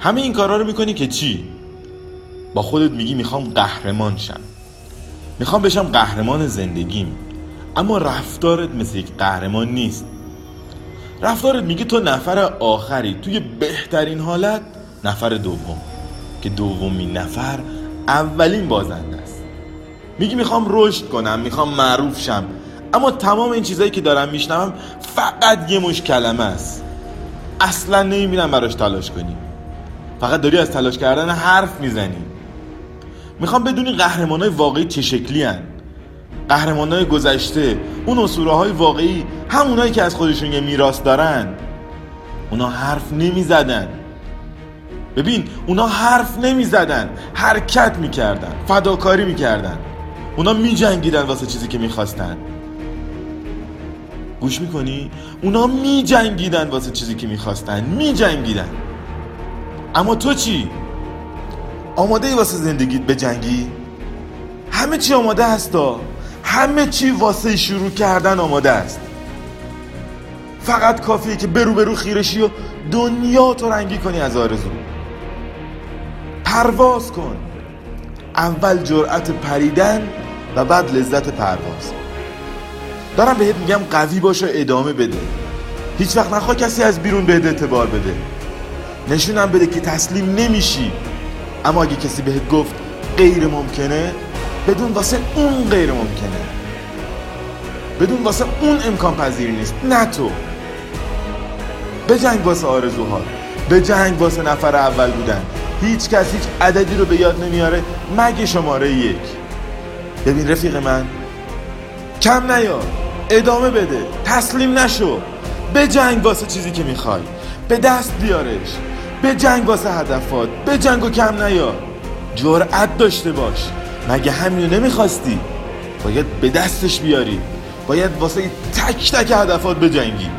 همه این کارا رو می‌کنی که چی؟ با خودت میگی می‌خوام قهرمان شم. می‌خوام بشم قهرمان زندگیم. اما رفتارت مثل یک قهرمان نیست. رفتارت میگه تو نفر آخری. توی بهترین حالت نفر دوم. که دومین نفر اولین بازنده است. میگی می‌خوام رشد کنم می‌خوام معروف شم. اما تمام این چیزایی که دارم میشنوم فقط یه مش کلمه است. اصلا نمی‌بینم براش تلاش کنی فقط داری از تلاش کردن حرف می‌زنی. می‌خوام بدونی قهرمان های واقعی چه شکلی هن. قهرمان های گذشته اون اصوره های واقعی همونایی که از خودشون یه میراث دارن. اونا حرف نمی‌زدن. ببین اونا حرف نمی‌زدن. حرکت می‌کردن فداکاری می‌کردن. اونا میجنگیدن واسه چیزی که می‌خواستن. گوش می‌کنی؟ اونا میجنگیدن واسه چیزی که می‌خواستن. میجنگیدن. اما تو چی؟ آماده ای واسه زندگیت به جنگی؟ همه چی آماده هستا همه چی واسه شروع کردن آماده است. فقط کافیه که برو برو خیرشی و دنیا تو رنگی کنی از آرزو. پرواز کن. اول جرأت پریدن و بعد لذت پرواز. دارم بهت میگم قوی باش و ادامه بده. هیچ وقت نخوا کسی از بیرون بهت اعتبار بده. نشونم بده که تسلیم نمیشی. اما اگه کسی بهت گفت غیر ممکنه بدون واسه اون غیر ممکنه. بدون واسه اون امکان پذیر نیست نه تو. به جنگ واسه آرزوها به جنگ واسه نفر اول بودن. هیچ کس هیچ عددی رو به یاد نمیاره مگه شماره یک. ببین رفیق من کم نیار ادامه بده تسلیم نشو. به جنگ واسه چیزی که می‌خوای به دست بیارش. به جنگ واسه هدفات به جنگ و کم نیار جرأت داشته باش. مگه همینو نمی‌خواستی؟ باید به دستش بیاری. باید واسه تک تک هدفات بجنگی.